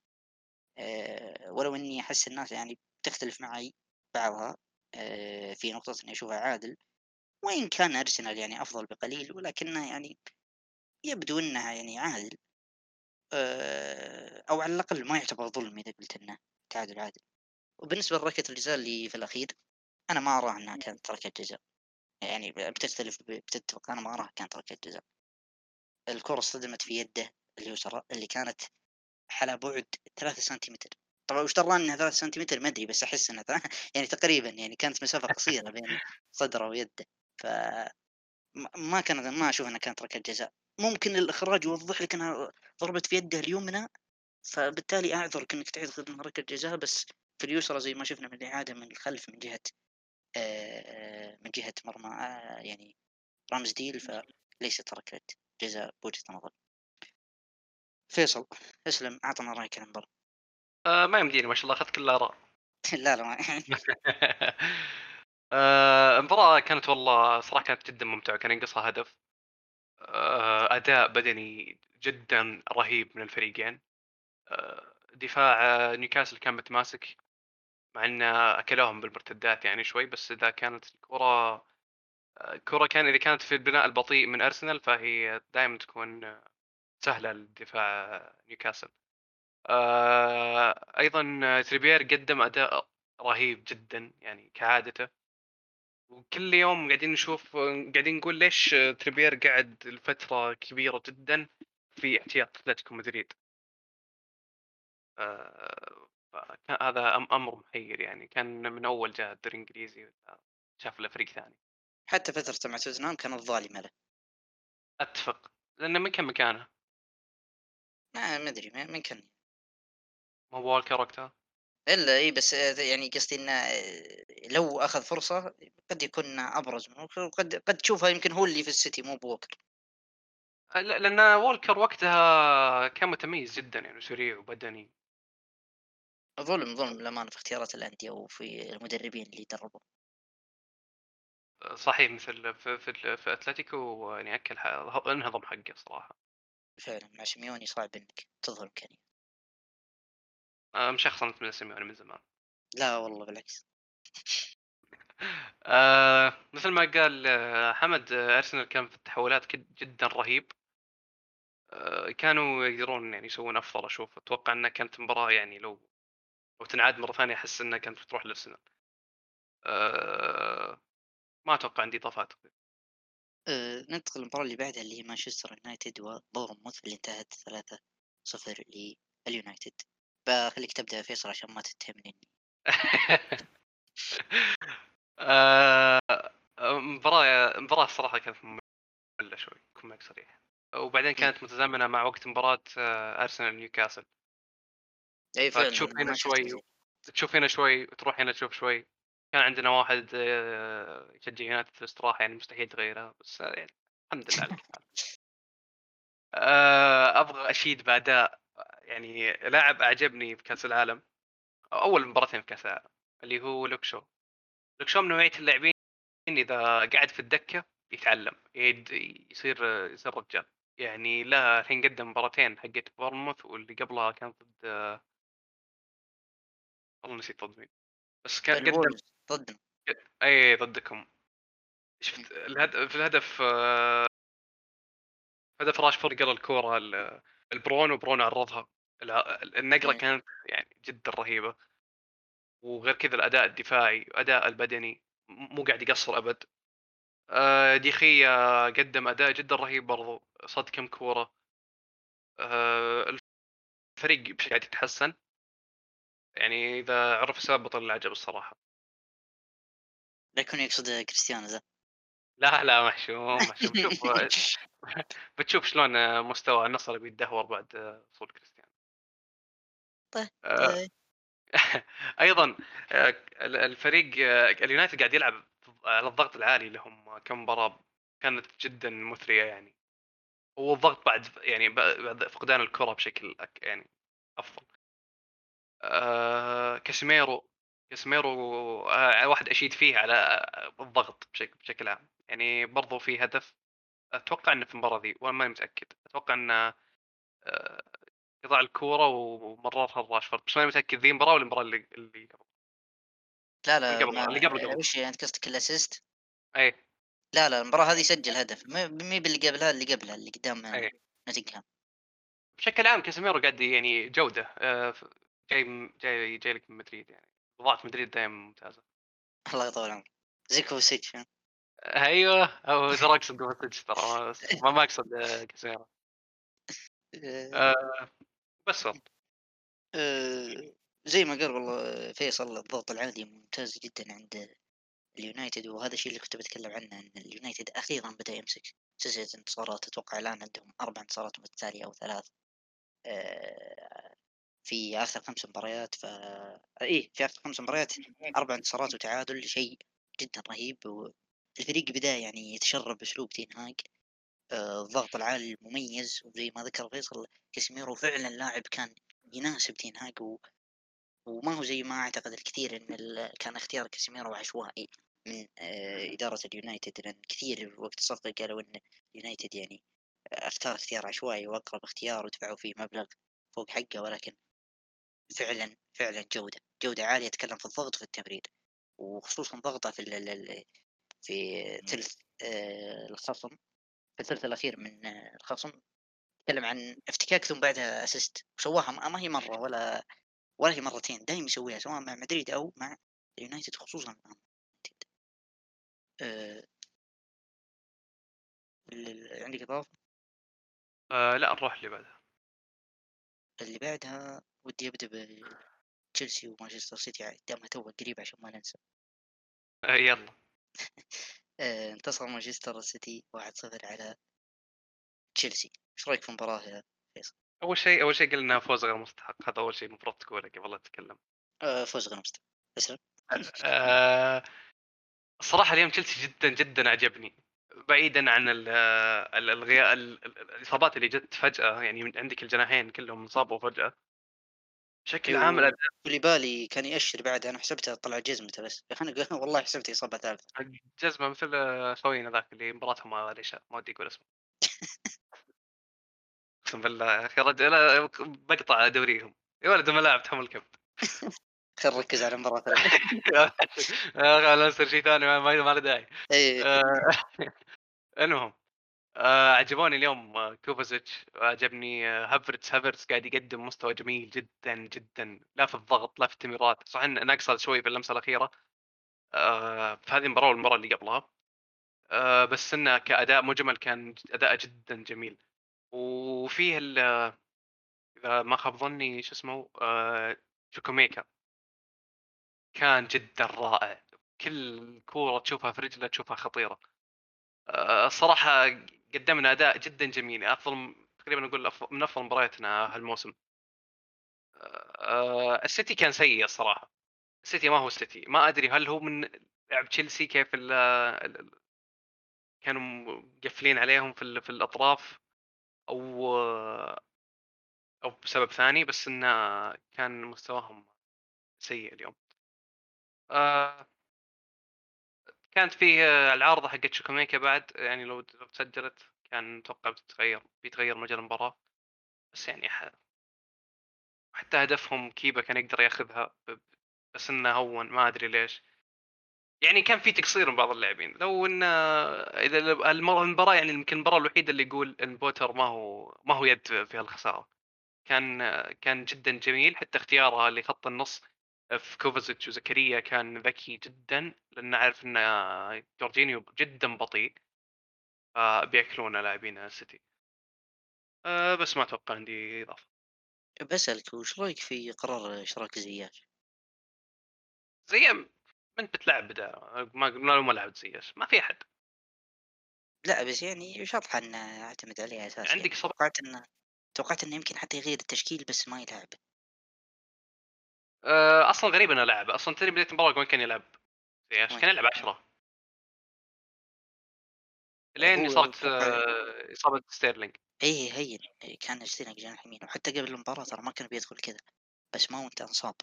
Speaker 1: آآ ولو إني أحس الناس يعني بتختلف معي بعضها في نقطة إني أشوفها عادل، وإن كان أرسنال يعني أفضل بقليل ولكنه يعني يبدو إنها يعني عادل. آآ أو على الأقل ما يعتبر ظلم إذا قلت إنه تعادل عادل. وبالنسبة لركلة الجزاء اللي في الأخير، أنا ما أراها إنها كانت ركلة جزاء، يعني بتختلف بتتفق أنا ما أراها كانت ركلة جزاء. الكرة اصطدمت في يده اليسرى اللي كانت على بُعد 3 سنتيمتر، طبعًا وش دراني إنها 3 سنتيمتر ما أدري بس أحس إنها يعني تقريبًا يعني كانت مسافة قصيرة بين صدره ويده، ف ما ما كان ما أشوف إنها كانت ركلة جزاء، ممكن الإخراج يوضح لك إنها ضربت في يده اليمنى فبالتالي أعذرك إنك تعتقد إنها ركلة جزاء بس في اليسرى زي ما شفنا من الإعادة من الخلف من جهة آآ من جهة مرمى آآ يعني رامسديل فليست ركلة جزاء بوجهة نظري. فيصل اسلم أعطنا رأيك عن المباراة.
Speaker 2: آه ما يمديني ما شاء الله اخذت كل الاراء
Speaker 1: لا لا ما
Speaker 2: آه، المباراة كانت والله صراحة كانت جدا ممتعة كان ينقصها هدف. آه، أداء بدني جدا رهيب من الفريقين. آه، دفاع آه، نيوكاسل كان متماسك مع ان اكلوهم بالمرتدات يعني شوي بس إذا كانت الكرة الكرة كان إذا كانت في البناء البطيء من أرسنال فهي دائما تكون سهلة لدفاع نيوكاسل. آه، أيضا تريبير قدم أداء رهيب جدا يعني كعادته. وكل يوم قاعدين نشوف قاعدين نقول ليش تريبير قعد لفترة كبيرة جدا في احتياط أتلتيكو مدريد آه، هذا أمر محير يعني كان من أول جاء الدوري الإنجليزي شاف له فريق ثاني
Speaker 1: حتى فترته مع توتنهام كانت ظالمة له.
Speaker 2: أتفق لأنه من كان مكانه؟
Speaker 1: ما ما أدري من كان
Speaker 2: ما هو والكر وقتها؟
Speaker 1: إلا إي بس يعني قصدي إنه لو أخذ فرصة قد يكون أبرز منه وقد قد تشوفه يمكن هو اللي في السيتي مو ووكر.
Speaker 2: لا لأن ووكر وقتها كان متميز جدا يعني سريع وبدني
Speaker 1: ظلم ظلم للأمانة في اختيارات الأندية وفي المدربين اللي دربوا.
Speaker 2: صحيح مثل في في, في أتلتيكو يعني أكل انهضم حقه صراحة.
Speaker 1: فعلا مع سيميوني صعب إنك تظهر إمكانية.
Speaker 2: آه، مشخصنة من سيميوني من زمان.
Speaker 1: لا والله بالعكس.
Speaker 2: آه مثل ما قال آه، حمد آه، أرسنال كان في التحولات جدا رهيب. آه كانوا يقدرون يعني يسوون أفضل أشوف. أتوقع إنها كانت مباراة يعني لو لو تنعاد مرة ثانية أحس إنها كانت بتروح للارسنال آه ما أتوقع عندي إضافات.
Speaker 1: آه ننتقل للمباراة اللي بعدها اللي هي مانشستر يونايتد وبورنموث اللي انتهت 3 0 لليونايتد. بخليك تبدأ فيصل عشان ما تتهمني.
Speaker 2: آه، مباراة مباراة الصراحة كانت مملة شوي أكون معك صريح. وبعدين كانت متزامنة مع وقت مباراة آه، أرسنال نيوكاسل.
Speaker 1: إي فعلا
Speaker 2: تشوف هنا شوي تشوف هنا شوي وتروح هنا تشوف شوي. كان عندنا واحد آه، يشجع يونايتد في الاستراحة يعني مستحيل تغيرها بس يعني الحمد لله على أبغى أشيد بأداء يعني لاعب أعجبني في كأس العالم أول مباراتين في كأس العالم اللي هو لوك شو لوك شو من نوعية اللاعبين إذا قاعد في الدكة يتعلم يصير يصير رجال. يعني لا الحين قدم مباراتين حقت بورنموث واللي قبلها كان ضد والله نسيت ضد مين بس كان قدم
Speaker 1: ضدنا
Speaker 2: أي ضدكم. شفت الهدف في الهدف هدف راشفورد قرا الكورة البرون وبرون عرضها. النقره كانت يعني جدا رهيبة. وغير كذا الأداء الدفاعي والاداء البدني مو قاعد يقصر أبد. آه، ديخيا قدم أداء جدا رهيب برضو. صد كم كورة. آه، الفريق قاعد يتحسن. يعني إذا عرف بطل العجب الصراحة.
Speaker 1: لا يكون يقصد كريستيانو ذا
Speaker 2: لا لا محشوم محشوم شوف بتشوف شلون مستوى النصر بيتدهور بعد وصول كريستيانو.
Speaker 1: طيب
Speaker 2: آه،
Speaker 1: طيب.
Speaker 2: أيضا الفريق اليونايتد قاعد يلعب على الضغط العالي لهم كم مباراة كانت جدا مثرية يعني. والضغط بعد يعني بعد فقدان الكرة بشكل يعني أفضل. آه كاسيميرو كاسيميرو آه واحد أشيد فيه على الضغط بشكل بشكل عام. يعني برضو في هدف أتوقع إنه في المباراة ذي وأنا ماني متأكد أتوقع إنه آه قطع الكورة ومررها لراشفورد بس ماني متأكد ذي المباراة ولا المباراة اللي اللي قبل؟
Speaker 1: لا لا
Speaker 2: اللي قبل اللي قبل قبل.
Speaker 1: وش أنت قصدك ال
Speaker 2: assist؟ أي.
Speaker 1: لا لا المباراة هذه سجل هدف مي باللي قبلها اللي قبلها اللي قدام
Speaker 2: أي.
Speaker 1: نوتنغهام.
Speaker 2: بشكل عام كاسيميرو قاعد يعني جودة آه، جاي جاي جاي لك من مدريد يعني. بضاعة مدريد دائما ممتازة.
Speaker 1: الله يطول عمرك. زي كوفاسيتش ها؟
Speaker 2: أيوه أو ترى اقصد كوفاسيتش ترى ما ما أقصد كاسيميرو
Speaker 1: آه،
Speaker 2: آه، بس والله.
Speaker 1: آه، زي ما قال والله فيصل الضغط العالي ممتاز جدا عند اليونايتد وهذا الشيء اللي كنت بتكلم عنه إن اليونايتد أخيرا بدأ يمسك سلسلة انتصارات. أتوقع الآن عندهم أربع انتصارات متتاليه أو ثلاث. آه، في آخر خمس مباريات ف إيه في آخر خمس مباريات أربع انتصارات وتعادل شيء جدا رهيب والفريق بدأ يعني يتشرب باسلوب تين هاج آه، الضغط العالي المميز وزي ما ذكر فيصل كاسيميرو فعلا لاعب كان يناسب تين هاج و... وما هو زي ما أعتقد الكثير إن ال... كان اختيار كاسيميرو عشوائي من آه، إدارة اليونايتد لأن كثير وقت الصفقه قالوا إن اليونايتد يعني أختار اختيار عشوائي وأقرب اختيار ودفعوا فيه مبلغ فوق حقه ولكن فعلا فعلا جودة جودة عالية تكلم في الضغط وفي التمرير وخصوصا ضغطه في ال في ثلث آه، الخصم في الثلث الأخير من الخصم تكلم عن افتكاك ثم بعدها assist وسواها ما هي مرة ولا ولا هي مرتين دائما يسويها سواء مع مدريد أو مع اليونايتد خصوصا مع أه... عندك إضافة؟
Speaker 2: آه لا نروح اللي بعدها.
Speaker 1: اللي بعدها ودي أبدأ بتشيلسي ومانشستر سيتي دامها تو قريب عشان ما ننسى.
Speaker 2: آه يلا.
Speaker 1: انتصر مانشستر سيتي 1-0 على تشيلسي. إيش رأيك في المباراة يا فيصل؟
Speaker 2: أول شيء أول شيء قلنا فوز غير مستحق. هذا أول شيء المفروض تقوله قبل لا تتكلم.
Speaker 1: آه فوز غير مستحق. اسلم
Speaker 2: آه الصراحه اليوم تشيلسي جدا جدا عجبني بعيدا عن الغياء الإصابات اللي جت فجأة يعني عندك الجناحين كلهم انصابوا فجأة. بشكل عام
Speaker 1: الاداء بالي كان يأشر بعد أنا حسبته طلع جزمته بس. أنا والله حسبته إصابة ثالثة.
Speaker 2: جزمة مثل خوينا ذاك اللي مباراتهم ما ليش ما ودي أقول اسمه. أقسم بالله يا أخي رجل بقطع دوريهم. يا ولد ملاعب تحمل كبد
Speaker 1: خل نركز على المباراة
Speaker 2: لا نصير شيء ثاني ما له داعي.
Speaker 1: إيه.
Speaker 2: آه، المهم آه عجبوني اليوم آه، كوفاسيتش. عجبني آه، هافرتس. هافرتس قاعد يقدم مستوى جميل جدا جدا. لا في الضغط لا في التمريرات. صح انه ناقصة شوي في اللمسة الأخيرة. آه في هذه المباراه والمباراة اللي قبلها. آه بس انه كأداء مجمل كان أداء جدا جميل. وفيه إذا ما خاب ظني شو اسمه؟ آه شوكوميكا كان جدا رائع. كل كورة تشوفها في رجله تشوفها خطيرة. الصراحه قدمنا أداء جدا جميل. أفضل تقريبا نقول من أفضل مبارياتنا هالموسم. آه، السيتي كان سيء الصراحة. السيتي ما هو السيتي. ما أدري هل هو من لعب تشيلسي كيف ال كانوا مقفلين عليهم في, في الأطراف أو أو بسبب ثاني بس إنه كان مستواهم سيء اليوم. آه كانت فيه العارضة حقت شوكوميكا بعد يعني لو تسجلت كان أتوقع بتتغير بيتغير مجال المباراة. بس يعني حتى هدفهم كيبا كان يقدر ياخذها بس إنه هون ما أدري ليش. يعني كان في تقصير من بعض اللاعبين. لو إن إذا المباراة يعني يمكن المباراة الوحيدة اللي يقول إن بوتر ما هو ما هو يد في الخساره كان كان جدا جميل حتى اختياره لخط النص في كوفازيتش وزكريا كان ذكي جدا لأن عارف إن جورجينيو جدا بطيء فبيأكلون لاعبين السيتي. أه بس ما أتوقع عندي إضافة.
Speaker 1: بسألك وش رأيك في قرار إشراك زياش؟
Speaker 2: زي من بتلعب بدا ما قلنا ما لعبت زياش ما في أحد.
Speaker 1: لا بس يعني شطحة إنه اعتمد عليه اساسي
Speaker 2: عندك
Speaker 1: يعني
Speaker 2: صبر.
Speaker 1: توقعت إنه توقعت إنه يمكن حتى يغير التشكيل بس ما يلعب.
Speaker 2: أه أصلا غريب إنه لاعب أصلا تدري بداية المباراة وين كان يلعب.
Speaker 1: وين؟
Speaker 2: كان يلعب 10 لين صارت
Speaker 1: أتوقع-
Speaker 2: آه، إصابة ستيرلينج.
Speaker 1: إيه هين. إيه، كان يشترك جناح يمين. وحتى قبل المباراة ترى ما كان بيدخل كذا. بس ماونت انصاب.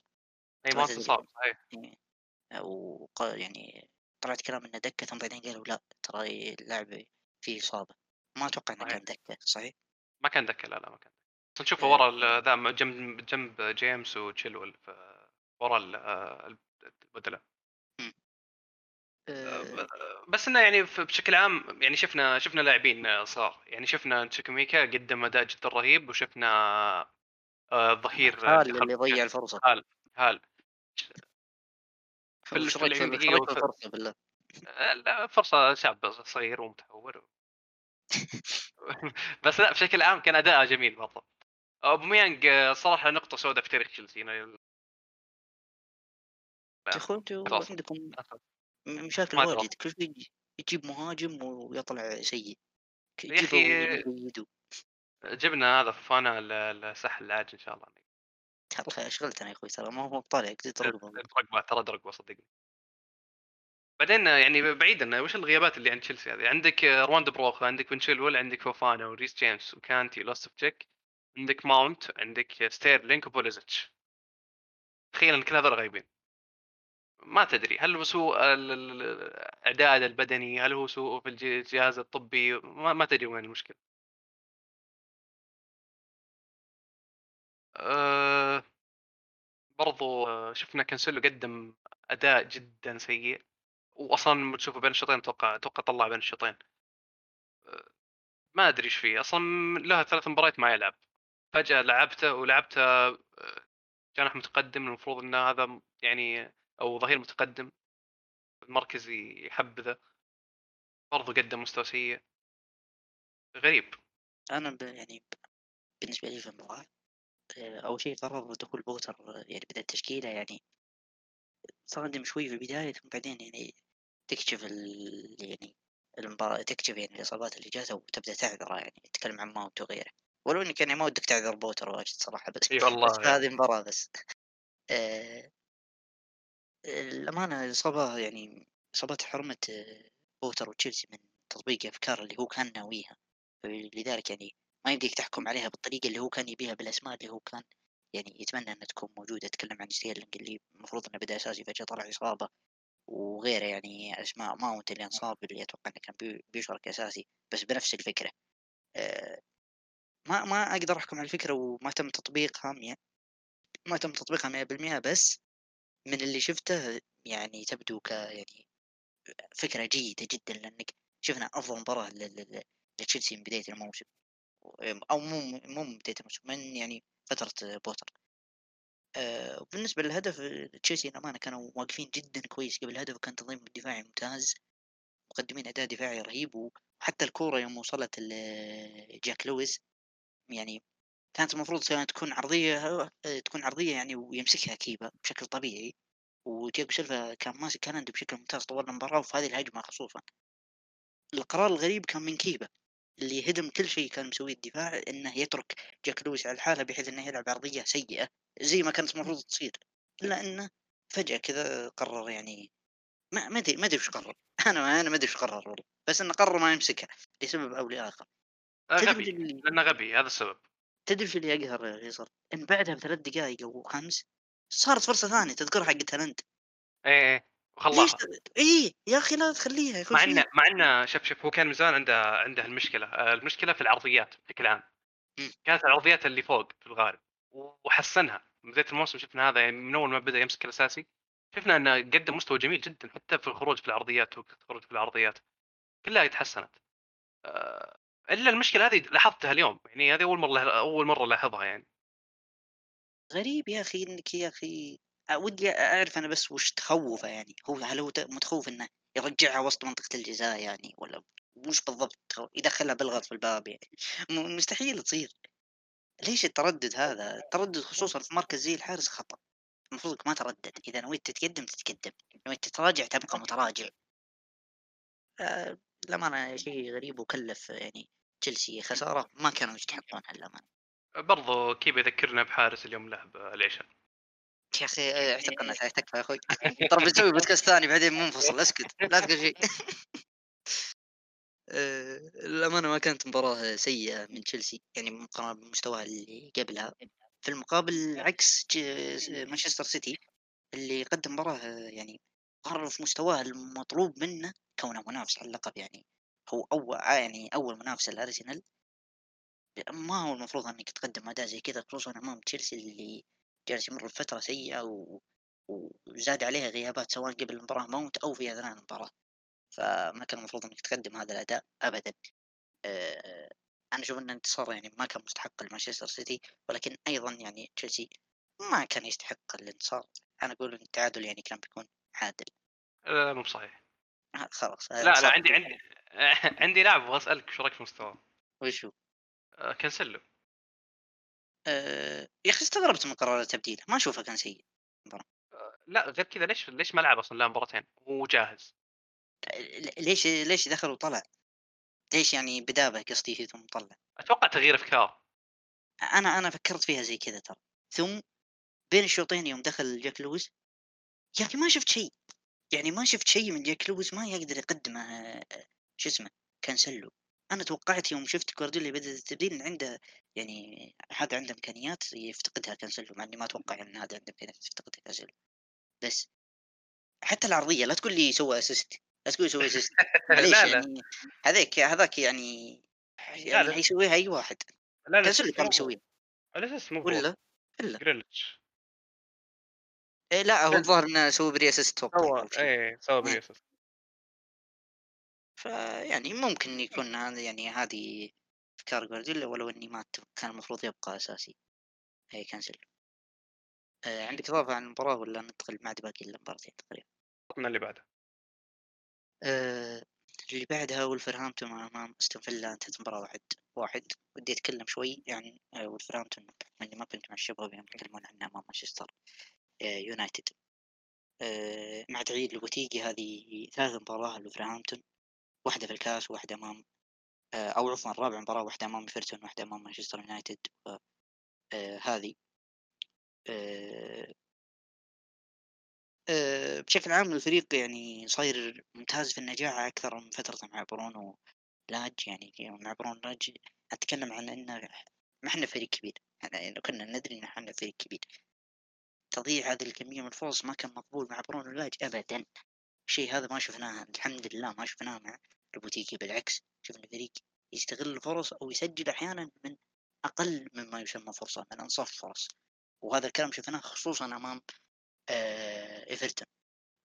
Speaker 2: اي
Speaker 1: ما
Speaker 2: ما
Speaker 1: تدري.
Speaker 2: انصاب صحيح.
Speaker 1: إيه. وق... يعني طلعت كلام إنه دكة ثم بعدين قالوا لا ترى اللاعب فيه إصابة. ما أتوقع
Speaker 2: إنه.
Speaker 1: كان دكة صحيح؟
Speaker 2: ما كان دكة لا لا ما كان. نشوفه
Speaker 1: إيه.
Speaker 2: ورا ذا جنب جنب جيمس وتشيلول ورا ال- آه، البدلاء
Speaker 1: أه...
Speaker 2: بس إنه يعني بشكل عام يعني شفنا شفنا لاعبين صار يعني شفنا تشوكويميكا قدم أداء جدا رهيب وشفنا آه، الظهير
Speaker 1: هال اللي ضيع الفرصة.
Speaker 2: هال هال. في ال-
Speaker 1: وش
Speaker 2: في
Speaker 1: رأيك في
Speaker 2: العين
Speaker 1: وش
Speaker 2: دقيقة
Speaker 1: رأيك في
Speaker 2: وف-
Speaker 1: الفرصة بالله؟
Speaker 2: آه، لا فرصة شاب صغير ومتهور بس لا بشكل عام كان اداءه جميل برضه اوباميانج آه، صراحة نقطة سوداء في تاريخ تشيلسي يعني
Speaker 1: يا أخوي
Speaker 2: أنتوا.
Speaker 1: عندكم مشاكل. واجد كل يجي- يجيب مهاجم ويطلع سيء.
Speaker 2: يا
Speaker 1: يزيدوا
Speaker 2: جبنا هذا فوفانا ال- الساحل العاج إن شاء الله.
Speaker 1: ترى اشغلتنا يا أخوي ترى ما هو طالع
Speaker 2: دروجبا ترى دروجبا صدقني. بعدين يعني بعيدا وش الغيابات اللي عند تشيلسي هذه؟ عندك أرماندو بروخا عندك بن شيلويل عندك فوفانا وريس جيمس وكانتي ولوفتس تشيك. عندك ماونت عندك ستيرلينج وبوليسيتش. تخيل ان كل هذول غايبين. ما تدري هل هو سوء ال- ال- الاعداد البدني؟ هل هو سوء في الج- الجهاز الطبي؟ ما, ما تدري وين المشكلة. أه برضو آه، شفنا كانسيلو قدم أداء جدا سيء. واصلا تشوفه بين الشوطين أتوقع أتوقع طلع بين الشوطين. أه، ما أدري إيش فيه. أصلا له ثلاث مباريات ما يلعب. فجأة لعبته ولعبته آه، جناح متقدم المفروض إن هذا يعني أو ظهير متقدم المركز يحبذه. برضو قدم مستوى سيء. غريب.
Speaker 1: أنا ب... يعني ب... بالنسبة لي في المباراه آه، أول شيء قرر دخول بوتر آه، يعني بدا التشكيله يعني صادم شوي في البداية ثم بعدين يعني تكشف ال... يعني المباراة تكشف يعني الإصابات اللي جاته وتبدأ تعذره يعني تتكلم عن ماونت وغيره. ولو إني كان ما ودك تعذر بوتر واجد صراحة بس
Speaker 2: إي والله.
Speaker 1: بس هذه المباراة بس. آه، الأمانة الإصابة يعني إصابات حرمت آه، بوتر وتشيلسي من تطبيق أفكار اللي هو كان ناويها. لذلك يعني ما يمديك تحكم عليها بالطريقة اللي هو كان يبيها بالأسماء اللي هو كان يعني يتمنى أنها تكون موجودة. أتكلم عن ستيرلينج اللي المفروض أنه بدأ أساسي فجأة طلع إصابة وغيره يعني أسماء ماونت اللي إنصاب اللي أتوقع أنه كان بي- بيشارك أساسي بس بنفس الفكرة. آه، ما ما أقدر أحكم على الفكرة وما تم تطبيقها مية ما تم تطبيقها مية بالمية بس من اللي شفته يعني تبدو ك يعني فكرة جيدة جدا لأنك شفنا أفضل مباراة ل- ل- ل- لتشيلسي من بداية الموسم. أو مو مو من بداية الموسم من يعني فترة بوتر. آه، وبالنسبة للهدف تشيلسي الأمانة كانوا واقفين جدا كويس قبل الهدف وكان تنظيم دفاعي ممتاز مقدمين أداء دفاعي رهيب وحتى الكورة يوم وصلت لجاك جريليش يعني كانت المفروض تكون عرضية آه، تكون عرضية يعني ويمسكها كيبا بشكل طبيعي وتياجو سيلفا كان ماسك هالاند بشكل ممتاز طوال المباراة وفي هذه الهجمة خصوصا. القرار الغريب كان من كيبا اللي هدم كل شيء كان مسويه الدفاع إنه يترك جاك جريليش على الحالة بحيث إنه يلعب عرضية سيئة زي ما كانت المفروض تصير. الا انه فجأة كذا قرر يعني ما ما أدري ما أدري وش قرر. أنا أنا ما أدري وش قرر والله بس إنه قرر ما يمسكها لسبب
Speaker 2: أو
Speaker 1: لآخر.
Speaker 2: غبي
Speaker 1: اللي
Speaker 2: لأنه غبي هذا السبب.
Speaker 1: تدري في اللي يقهر يا فيصل إن بعدها بثلاث دقائق أو خمس صارت فرصة ثانية تذكرها حقت هالاند
Speaker 2: إيه
Speaker 1: إيه
Speaker 2: وخلاها
Speaker 1: ت- اي يا أخي لا تخليها
Speaker 2: مع انه؟ مع انه شوف شوف هو كان من زمان عنده عنده المشكلة آه، المشكلة في العرضيات بشكل عام. كانت العرضيات اللي فوق في الغالب وحسنها. من بدايه الموسم شفنا هذا يعني من أول ما بدأ يمسك الأساسي شفنا إنه قدم مستوى جميل جدا حتى في الخروج في العرضيات والخروج في العرضيات. كلها يتحسنت. آه، إلا المشكلة هذه لاحظتها اليوم يعني هذه أول مرة أول مرة لاحظها يعني.
Speaker 1: غريب يا أخي إنك يا أخي ودي أعرف أنا بس وش تخوّفه يعني، هو هل هو متخوّف إنه يرجّعها وسط منطقة الجزاء يعني والّا وش بالضبط يدخّلها بالغلط في الباب يعني، مستحيل تصير، ليش التردُّد هذا؟ التردُّد خصوصًا في مركز زي الحارس خطأ، المفروض ما تردّد، إذا نويت تتقدّم تتقدّم، نويت تتراجع تبقى متراجع. آآ للأمانة شيء غريب وكلّف يعني. تشيلسي خسارة ما كانوا يستحقونها للأمانة.
Speaker 2: برضو كيف يذكرنا بحارس اليوم لعب العشاء؟
Speaker 1: يا أخي اعتقنا تكفى يا أخوي. ترى بنسوي بودكاست ثاني بعدين منفصل أسكت لا تقول شيء. آآ للأمانة ما كانت مباراة سيئة من تشيلسي يعني مقارنة بمستواها اللي قبلها، في المقابل عكس مانشستر سيتي اللي قدّم مباراة يعني ظهر في مستواه المطلوب منه كونه منافس على اللقب يعني، هو أو يعني أول منافس للأرسنال ما هو المفروض إنك تقدم أداء زي كذا خصوصًا أمام تشيلسي اللي جالس يمر بفترة سيئة و وزاد عليها غيابات سواء قبل المباراة موت أو في أثناء المباراة، فما كان المفروض إنك تقدم هذا الأداء أبدًا. آآ أنا أشوف إن الانتصار يعني ما كان مستحق لمانشستر سيتي، ولكن أيضًا يعني تشيلسي ما كان يستحق الانتصار، أنا أقول إن التعادل يعني كان بيكون عادل.
Speaker 2: لا مو بصحيح
Speaker 1: آه خلاص
Speaker 2: لا لا
Speaker 1: انتصار
Speaker 2: عندي عندي عندي لاعب أبغى أسألك وش رأيك في مستواه؟
Speaker 1: وش هو؟
Speaker 2: آه، كانسيلو
Speaker 1: آآ يا أخي استغربت من قرار تبديله، ما أشوفه كان سيء.
Speaker 2: آه، لا غير كذا ليش ليش ما لعب أصلا لا مباراتين وهو جاهز؟
Speaker 1: ليش ليش دخل وطلع؟ ليش يعني بدا به قصدي ثم طلع؟
Speaker 2: أتوقع تغيير أفكار
Speaker 1: أنا أنا فكرت فيها زي كذا ترى، ثم بين الشوطين يوم دخل جاك جريليش يا أخي ما شفت شيء، يعني ما شفت شيء من جاك جريليش ما يقدر يقدمه آه، شو اسمه كانسيلو، أنا توقعت يوم شفت جوارديولا يبدأ التبديل إن عنده يعني هذا عنده إمكانيات يفتقدها كانسيلو مع إني ما أتوقع إن هذا عنده إمكانيات يفتقدها كانسيلو، بس حتى العرضية لا تقول لي سوى assist لا تقول لي سوى معليش
Speaker 2: لا لا.
Speaker 1: يعني هذاك هذاك يعني
Speaker 2: لا
Speaker 1: يعني
Speaker 2: لا.
Speaker 1: حيسويها أي واحد،
Speaker 2: لا
Speaker 1: كانسيلو ال
Speaker 2: assist كان
Speaker 1: بيسويها
Speaker 2: ال assist مو هو.
Speaker 1: والّا؟ إلا.
Speaker 2: جريليش.
Speaker 1: إيه لأ هو الظاهر إنه سوى
Speaker 2: pre
Speaker 1: أو شيء،
Speaker 2: إيه سوى
Speaker 1: إيه.
Speaker 2: pre-assist
Speaker 1: فيعني ممكن يكون هذا يعني هذه أفكار جوارديولا ولو إني ما كان المفروض يبقى أساسي هي كانسيلو. آآ عندك إضافة عن المباراة والّا ندخل ما عاد باقي إلا مباراتين تقريبًا؟
Speaker 2: من اللي بعده
Speaker 1: آآ اللي بعدها ولفرهامبتون أمام أستون فيلا انتهت المباراة 1-1 ودي أتكلم شوي عن آآ ولفرهامبتون إني ما كنت مع الشباب يوم يتكلمون عنها أمام مانشستر آآ يونايتد. مع تعيين لوبيتيجي هذه ثالث مباراة لوولفرهامبتون واحدة في الكاس وواحدة أمام آآ أو عفوًا رابع مباراة واحدة أمام إيفرتون واحدة أمام مانشستر يونايتد آآ هذه آآ بشكل عام الفريق يعني صاير ممتاز في النجاح أكثر من فترته مع برونو لاج يعني مع برونو لاج أتكلم عن إنه ما إحنا فريق كبير، إحنا لو كنا ندري إن إحنا فريق كبير. تضييع هذه الكمية من الفرص ما كان مقبول مع برونو لاج أبدًا، الشيء هذا ما شفناه الحمد لله ما شفناه مع لوبوتيجي بالعكس شفنا فريق يستغل الفرص أو يسجل أحيانًا من أقل مما يسمى فرصة من أنصاف الفرص، وهذا الكلام شفناه خصوصًا أمام آآ إيفرتون.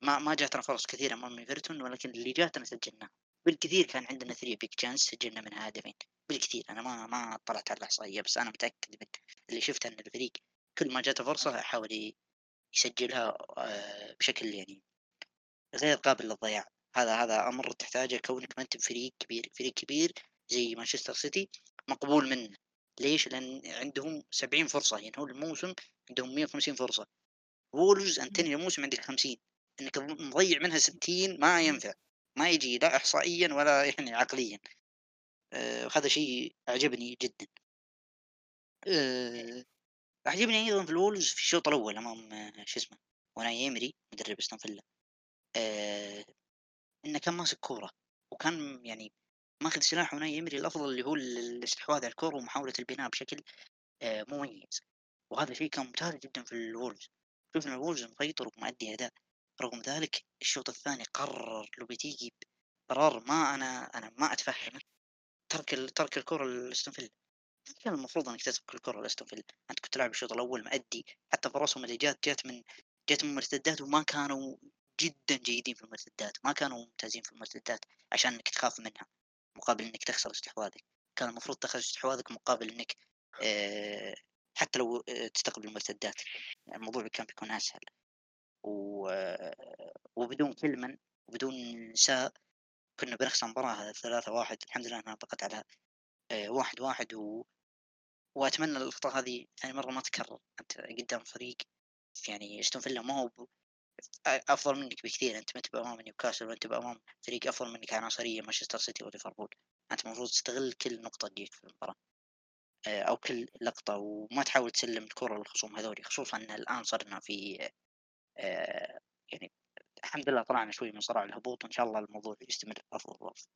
Speaker 1: ما ما جاتنا فرص كثيرة أمام إيفرتون ولكن اللي جاتنا سجلناها، بالكثير كان عندنا 3 big chance سجلنا منها هدفين، بالكثير. أنا ما ما اطلعت على الإحصائية بس أنا متأكد من اللي شفته إن الفريق كل ما جاته فرصة حاول يسجلها آآ بشكل يعني غير قابل للضياع، هذا هذا أمر تحتاجه كونك ما أنت بفريق كبير، فريق كبير زي مانشستر سيتي مقبول منه، ليش؟ لأن عندهم 70 فرصة. ينهون الموسم عندهم 150 فرصة، وولفز أنت تنهي الموسم عندك 50 إنك مضيع منها 60 ما ينفع، ما يجي لا إحصائيًا ولا يعني عقليًا، آآ وهذا شيء أعجبني جدًا. آآ أعجبني أيضًا في الولفز في الشوط الأول أمام آه، شو اسمه أوناي إيمري مدرب أستون فيلا. آآ إنه كان ماسك كورة، وكان يعني ماخذ سلاح أوناي إيمري الأفضل اللي هو ال الاستحواذ على الكورة ومحاولة البناء بشكل آآ مميز، وهذا شيء كان ممتاز جدًا في الولفز، شفنا الولفز مسيطر ومؤدي أداء، رغم ذلك الشوط الثاني قرر لوبيتيجي قرار ما أنا أنا ما أتفهمه. ترك ترك الكورة لأستون فيلا، كان المفروض إنك تترك الكورة لأستون فيلا، أنت كنت لاعب الشوط الأول مأدي، حتى فرصهم اللي جات جات من جات من مرتدات وما كانوا جدًا جيدين في المرتدات، ما كانوا ممتازين في المرتدات عشان إنك تخاف منها، مقابل إنك تخسر استحواذك، كان المفروض تخسر استحواذك مقابل إنك آآ حتى لو آآ تستقبل المرتدات، يعني الموضوع كان بيكون أسهل، و... وبدون كلمن وبدون ساء كنا بنخسر مباراة ثلاثة واحد الحمد لله إنها بقت على آه، واحد واحد و... وأتمنى الأخطاء هذه ثاني مرة ما تكرر. أنت قدام فريق يعني استون فيلا ما هو. أفضل منك بكثير أنت ما انت بامام نيوكاسل وأنت بامام فريق أفضل منك عناصريا مانشستر سيتي وليفربول. أنت المفروض تستغل كل نقطة تجيك في المباراة آه، أو كل لقطة وما تحاول تسلم الكرة للخصوم هذولي خصوصا إن الآن صرنا في آه، يعني الحمد لله طلعنا شوي من صراع الهبوط وإن شاء الله الموضوع يستمر أفضل وأفضل.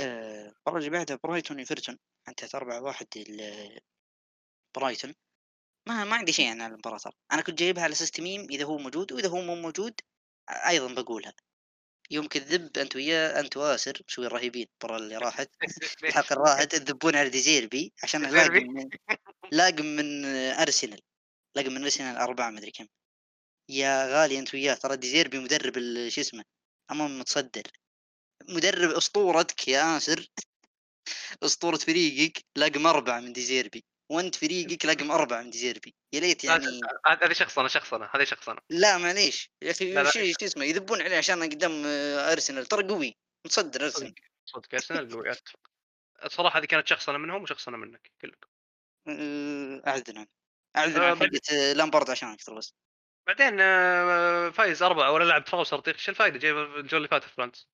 Speaker 1: المباراة اللي بعدها برايتون ايفرتون انتهت 4 1 برايتون. ما ما عندي شيء عن المباراة ترى أنا كنت جايبها على أساس تميم إذا هو موجود وإذا هو مو موجود أيضا بقولها. يوم كذب أنت وياه أنت وآسر شوي رهيبين المباراة اللي راحت. الحلقة اللي راحت تذبون على ديزيربي عشان لاقم من لاقم من ارسنال لاقم من ارسنال أربعة مدري كم. يا غالي أنت وياه ترى ديزيربي مدرب شو اسمه أمام متصدر. مدرب أسطورتك يا آسر. أسطورة فريقك لاقم اربعة من ديزيربي وانت فريقك لاقم أربعة من ديزيربي يا ليت يعني
Speaker 2: هذه شخصنة شخصنة هذه شخصنة.
Speaker 1: لا معليش. يا أخي شو شو اسمه يذبون عليه عشان قدام آه، أرسنال. ترى قوي. متصدر أرسنال.
Speaker 2: صدق أرسنال قوي. اتفق الصراحة هذه كانت شخصنة منهم وشخصنة منك كلكم.
Speaker 1: اعذنا عن حقة لامبارد عشانك ترى بس.
Speaker 2: بعدين آه، فايز أربعة ولا لعب فاوس رطيق إيش الفائدة جايب الجول اللي فات في فرانس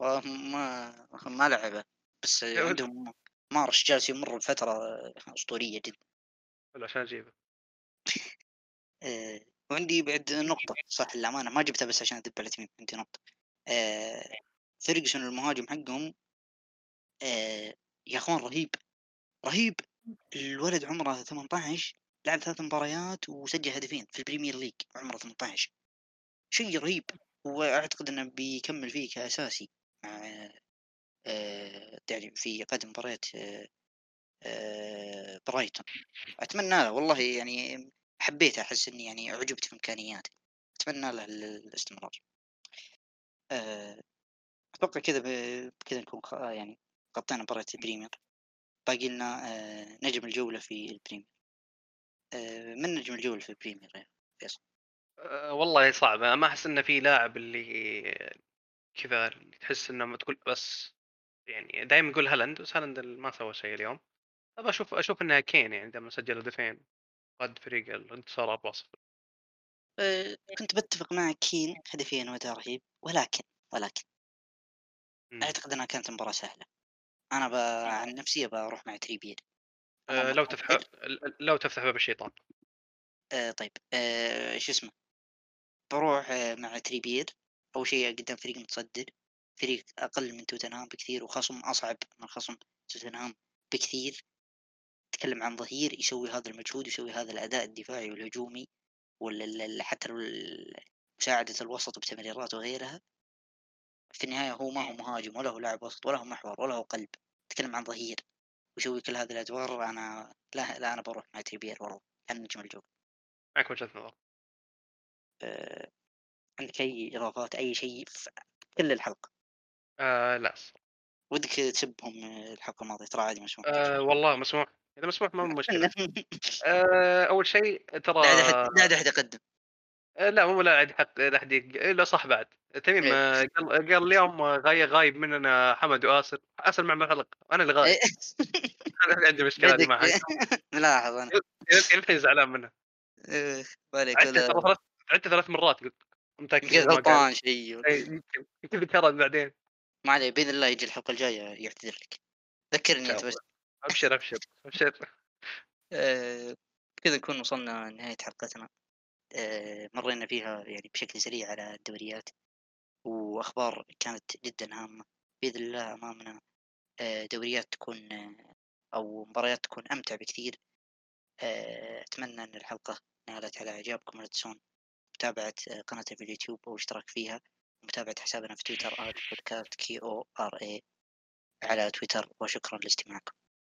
Speaker 1: ما ما لعبه بس عندهم مارش جالس يمر بفترة أسطورية جدا.
Speaker 2: عشان أجيبه.
Speaker 1: آه، وعندي بعد نقطة صح للأمانة ما جبتها بس عشان أدب على تميم عندي نقطة. آه، فيرجسون المهاجم حقهم؟ آه، يا أخوان رهيب رهيب. الولد عمره 18 لعب ثلاث مباريات وسجل هدفين في البريمير ليج عمره 18 شيء رهيب وأعتقد إنه بيكمل فيه كأساسي مع في قدم مباريات آه، آه، برايتون. أتمنى له والله يعني حبيته أحس إني يعني عجبت في امكانياته أتمنى له الاستمرار. أتوقع كذا بكذا نكون يعني غطينا مباراة البريمير. باقي لنا نجم الجولة في البريمير. من نجم الجولة في البريمير فيصل؟
Speaker 2: والله صعب ما أحس إنه في لاعب اللي كذا تحس إنه ما تقول بس. يعني دائما يقول هالاند بس هالاند ما سوى شيء اليوم. أبى أشوف أشوف إنها كين يعني عندما سجل هدفين قاد فريق الانتصار 4 0
Speaker 1: أه كنت بتفق مع كين هدفين واداء رهيب ولكن ولكن. م. أعتقد إنها كانت مباراة سهلة. أنا ب... عن نفسي بروح مع تريبير
Speaker 2: أه لو تفتح لو تفتح باب الشيطان.
Speaker 1: أه طيب. أه شو اسمه؟ بروح آه، مع تريبير أول شيء قدام فريق متصدر. فريق أقل من توتنهام بكثير وخصم أصعب من خصم توتنهام بكثير. تكلم عن ظهير يسوي هذا المجهود يسوي هذا الأداء الدفاعي والهجومي ولا حتى مساعدة الوسط بتمريرات وغيرها. في النهاية هو ما هو مهاجم ولا هو لاعب وسط ولا هو محور ولا هو قلب. تكلم عن ظهير ويسوي كل هذه الأدوار أنا لا لا أنا بروح مع تريبير والله كان نجم الجو.
Speaker 2: معك وجهة نظر.
Speaker 1: أه... عندك أي إضافات أي شيء؟ في كل الحلقة.
Speaker 2: آه لا
Speaker 1: ودك تسبهم الحلقة الماضية ترى عادي مسموح
Speaker 2: آه والله مسموح إذا مسموح ما مشكلة. آه أول شيء ترى
Speaker 1: لا احد يقدم.
Speaker 2: آه لا مو لا احد حق لا احد إلا صح بعد. تميم إيه. آه، قال قال اليوم غايب غايب مننا حمد وآسر. آسر مع الحلقة أنا اللي غايب. أنا عندي مشكلة دي مع
Speaker 1: ملاحظ أنا.
Speaker 2: الحين زعلان منها
Speaker 1: إيه بالك
Speaker 2: عدت ثلاث مرات قلت.
Speaker 1: متأكد غلطان شيء.
Speaker 2: إيه، يمكن ذكرت بعدين.
Speaker 1: ما عليه بإذن الله يجي الحلقة الجاية يعتذر لك. ذكرني أنت بس.
Speaker 2: أبشر أبشر أبشر.
Speaker 1: آه كذا نكون وصلنا لنهاية حلقتنا. آه مرينا فيها يعني بشكل سريع على الدوريات وأخبار كانت جدا هامة. بإذن الله أمامنا آه دوريات تكون أو مباريات تكون أمتع بكثير. أتمنى أن الحلقة نالت على إعجابكم. ولا تنسون متابعة قناتي في اليوتيوب أو اشتراك فيها. متابعة حسابنا في تويتر بودكاست K O R A على تويتر وشكرا لاستماعكم.